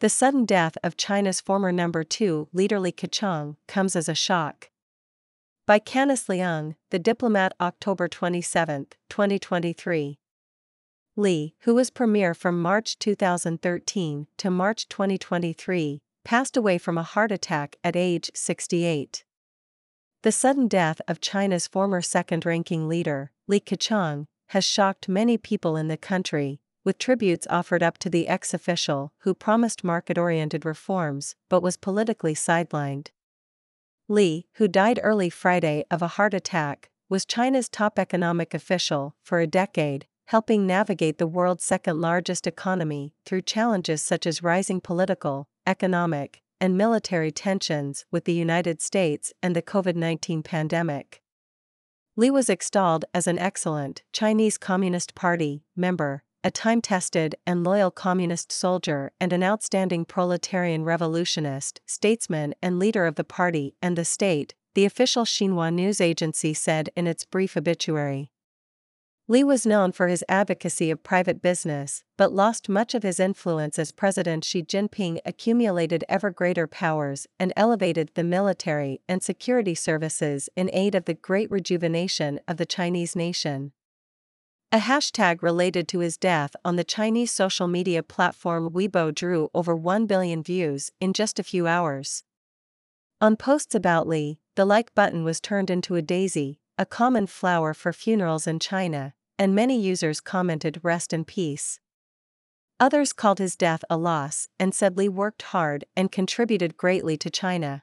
The sudden death of China's former number two leader Li Keqiang comes as a shock. By Kanis Leung, The Diplomat, October 27, 2023. Li, who was premier from March 2013 to March 2023, passed away from a heart attack at age 68. The sudden death of China's former second ranking leader, Li Keqiang, has shocked many people in the country, with tributes offered up to the ex official who promised market oriented reforms but was politically sidelined. Li, who died early Friday of a heart attack, was China's top economic official for a decade, helping navigate the world's second largest economy through challenges such as rising political, economic, and military tensions with the United States and the COVID 19 pandemic. Li was extolled as an excellent Chinese Communist Party member a time tested and loyal communist soldier and an outstanding proletarian revolutionist, statesman, and leader of the party and the state, the official Xinhua news agency said in its brief obituary. Li was known for his advocacy of private business, but lost much of his influence as President Xi Jinping accumulated ever greater powers and elevated the military and security services in aid of the great rejuvenation of the Chinese nation. A hashtag related to his death on the Chinese social media platform Weibo drew over 1 billion views in just a few hours. On posts about Li, the like button was turned into a daisy, a common flower for funerals in China, and many users commented rest in peace. Others called his death a loss and said Li worked hard and contributed greatly to China.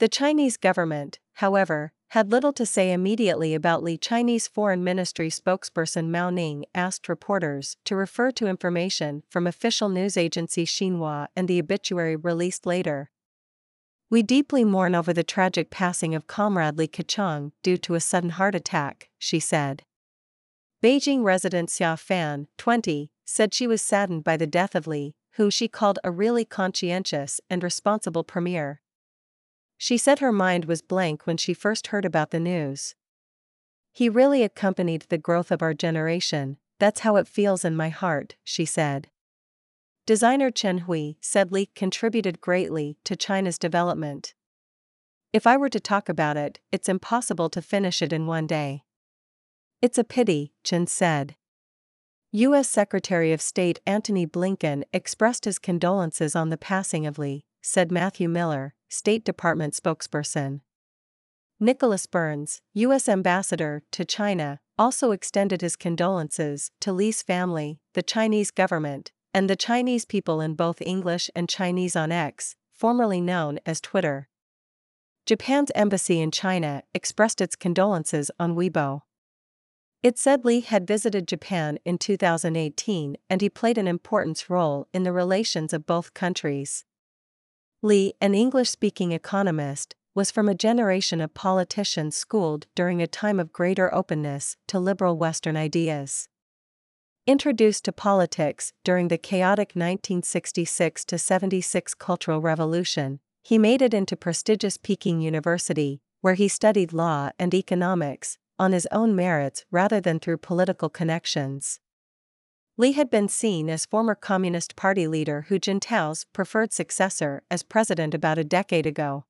The Chinese government, however, had little to say immediately about Li. Chinese Foreign Ministry spokesperson Mao Ning asked reporters to refer to information from official news agency Xinhua and the obituary released later. We deeply mourn over the tragic passing of Comrade Li Keqiang due to a sudden heart attack, she said. Beijing resident Xia Fan, 20, said she was saddened by the death of Li, who she called a really conscientious and responsible premier. She said her mind was blank when she first heard about the news. He really accompanied the growth of our generation, that's how it feels in my heart, she said. Designer Chen Hui said Li contributed greatly to China's development. If I were to talk about it, it's impossible to finish it in one day. It's a pity, Chen said. U.S. Secretary of State Antony Blinken expressed his condolences on the passing of Li, said Matthew Miller, State Department spokesperson. Nicholas Burns, U.S. Ambassador to China, also extended his condolences to Li's family, the Chinese government, and the Chinese people in both English and Chinese on X, formerly known as Twitter. Japan's embassy in China expressed its condolences on Weibo. It said Lee had visited Japan in 2018 and he played an important role in the relations of both countries. Li, an English speaking economist, was from a generation of politicians schooled during a time of greater openness to liberal Western ideas. Introduced to politics during the chaotic 1966 76 Cultural Revolution, he made it into prestigious Peking University, where he studied law and economics, on his own merits rather than through political connections. Li had been seen as former Communist Party leader Hu Jintao's preferred successor as president about a decade ago.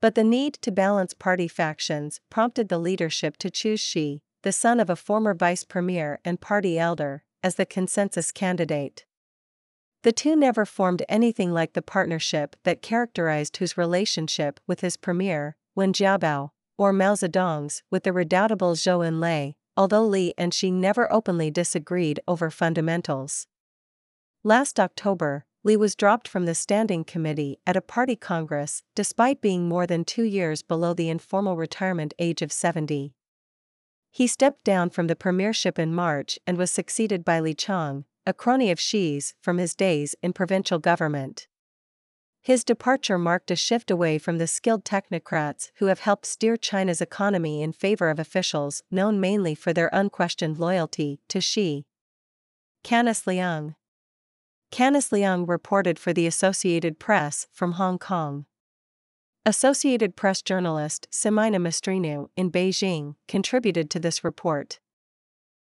But the need to balance party factions prompted the leadership to choose Xi, the son of a former vice premier and party elder, as the consensus candidate. The two never formed anything like the partnership that characterized Hu's relationship with his premier, Wen Jiabao, or Mao Zedong's with the redoubtable Zhou Enlai, although Li and Xi never openly disagreed over fundamentals. Last October, Li was dropped from the standing committee at a party congress despite being more than two years below the informal retirement age of 70. He stepped down from the premiership in March and was succeeded by Li Qiang, a crony of Xi's from his days in provincial government. His departure marked a shift away from the skilled technocrats who have helped steer China's economy in favor of officials known mainly for their unquestioned loyalty to Xi. Kanis Leung Kanis Leung reported for the Associated Press from Hong Kong. Associated Press journalist Simina Mistreanu in Beijing contributed to this report.